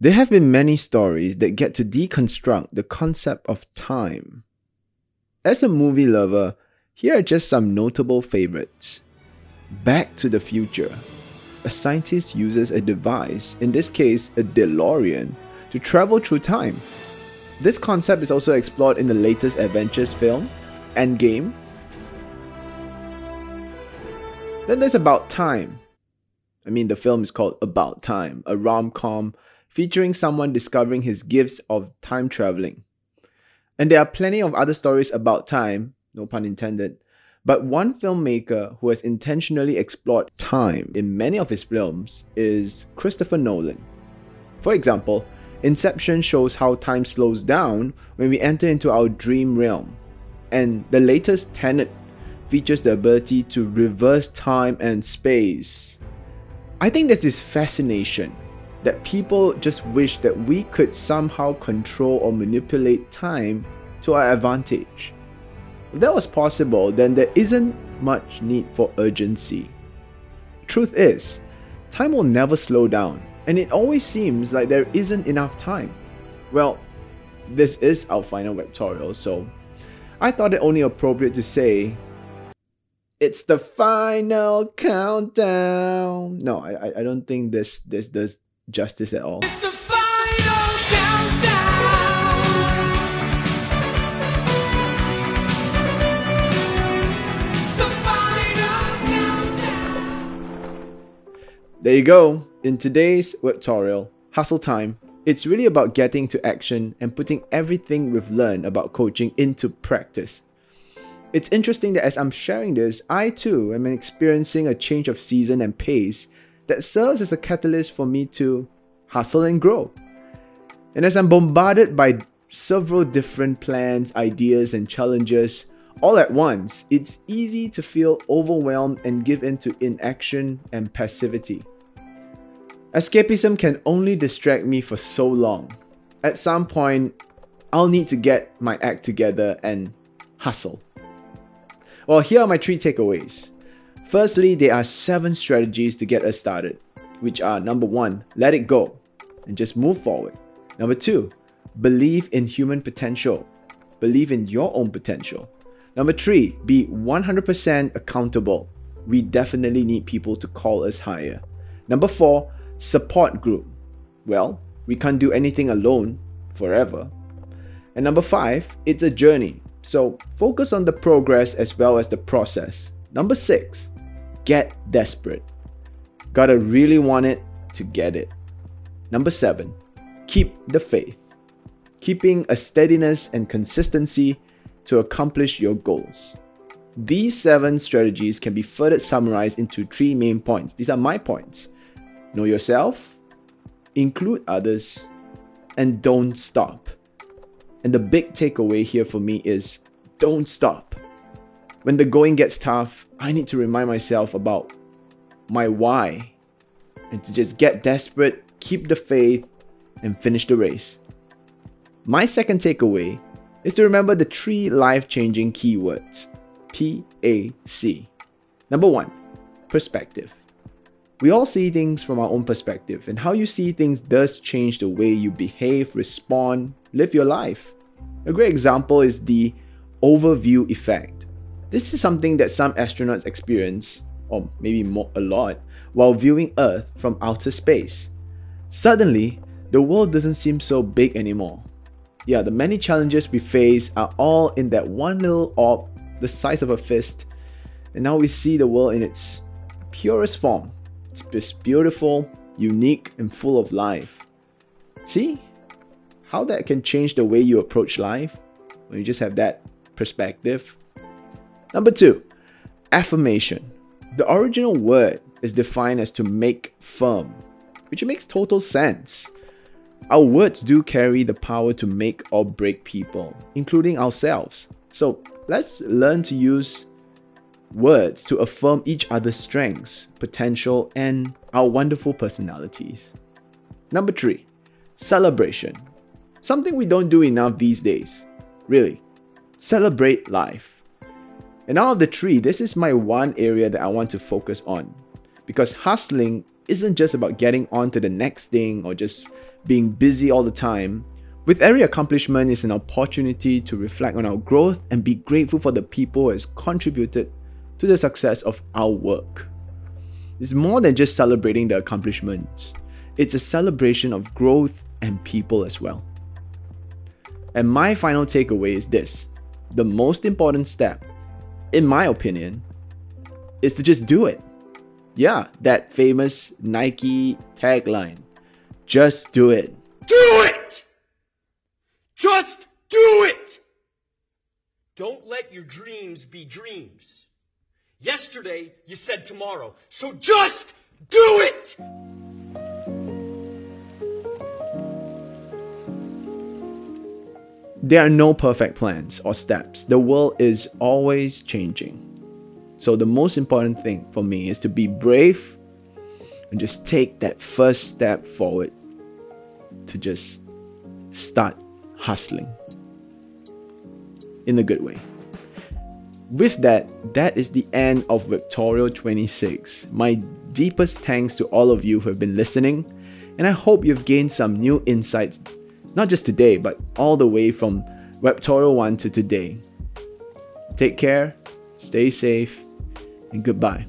There have been many stories that get to deconstruct the concept of time. As a movie lover, here are just some notable favorites. Back to the Future. A scientist uses a device, in this case a DeLorean, to travel through time. This concept is also explored in the latest Avengers film, Endgame. Then there's About Time. I mean, the film is called About Time, a rom com featuring someone discovering his gifts of time traveling. And there are plenty of other stories about time, no pun intended, but one filmmaker who has intentionally explored time in many of his films is Christopher Nolan. For example, Inception shows how time slows down when we enter into our dream realm, and the latest Tenet features the ability to reverse time and space. I think there's this fascination that people just wish that we could somehow control or manipulate time to our advantage. If that was possible, then there isn't much need for urgency. Truth is, time will never slow down, and it always seems like there isn't enough time. Well, this is our final vectorial, so I thought it only appropriate to say it's the final countdown. No, I, I don't think this this does justice at all. There you go. In today's tutorial, Hustle Time, it's really about getting to action and putting everything we've learned about coaching into practice. It's interesting that as I'm sharing this, I too am experiencing a change of season and pace that serves as a catalyst for me to hustle and grow. And as I'm bombarded by several different plans, ideas, and challenges, all at once, it's easy to feel overwhelmed and give in to inaction and passivity. Escapism can only distract me for so long. At some point, I'll need to get my act together and hustle. Well, here are my three takeaways. Firstly, there are seven strategies to get us started, which are number one, let it go and just move forward. Number two, believe in human potential, believe in your own potential. Number three, be 100% accountable. We definitely need people to call us higher. Number four, support group. Well, we can't do anything alone forever. And number five, it's a journey. So focus on the progress as well as the process. Number six, get desperate. Gotta really want it to get it. Number seven, keep the faith. Keeping a steadiness and consistency to accomplish your goals. These seven strategies can be further summarized into three main points. These are my points know yourself, include others, and don't stop. And the big takeaway here for me is don't stop. When the going gets tough, I need to remind myself about my why and to just get desperate, keep the faith, and finish the race. My second takeaway is to remember the three life changing keywords P A C. Number one, perspective. We all see things from our own perspective, and how you see things does change the way you behave, respond, live your life. A great example is the overview effect. This is something that some astronauts experience, or maybe more, a lot, while viewing Earth from outer space. Suddenly, the world doesn't seem so big anymore. Yeah, the many challenges we face are all in that one little orb the size of a fist, and now we see the world in its purest form. It's just beautiful, unique, and full of life. See how that can change the way you approach life when you just have that perspective? Number two, affirmation. The original word is defined as to make firm, which makes total sense. Our words do carry the power to make or break people, including ourselves. So let's learn to use words to affirm each other's strengths, potential, and our wonderful personalities. Number three, celebration. Something we don't do enough these days. Really, celebrate life. And out of the three, this is my one area that I want to focus on. Because hustling isn't just about getting on to the next thing or just being busy all the time, with every accomplishment is an opportunity to reflect on our growth and be grateful for the people who has contributed to the success of our work. It's more than just celebrating the accomplishments. It's a celebration of growth and people as well. And my final takeaway is this the most important step, in my opinion, is to just do it. Yeah, that famous Nike tagline just do it. Do it! Just do it! Don't let your dreams be dreams. Yesterday, you said tomorrow, so just do it! There are no perfect plans or steps. The world is always changing. So, the most important thing for me is to be brave and just take that first step forward to just start hustling in a good way. With that, that is the end of Vectorial 26. My deepest thanks to all of you who have been listening, and I hope you've gained some new insights not just today, but all the way from Webtorial 1 to today. Take care, stay safe, and goodbye.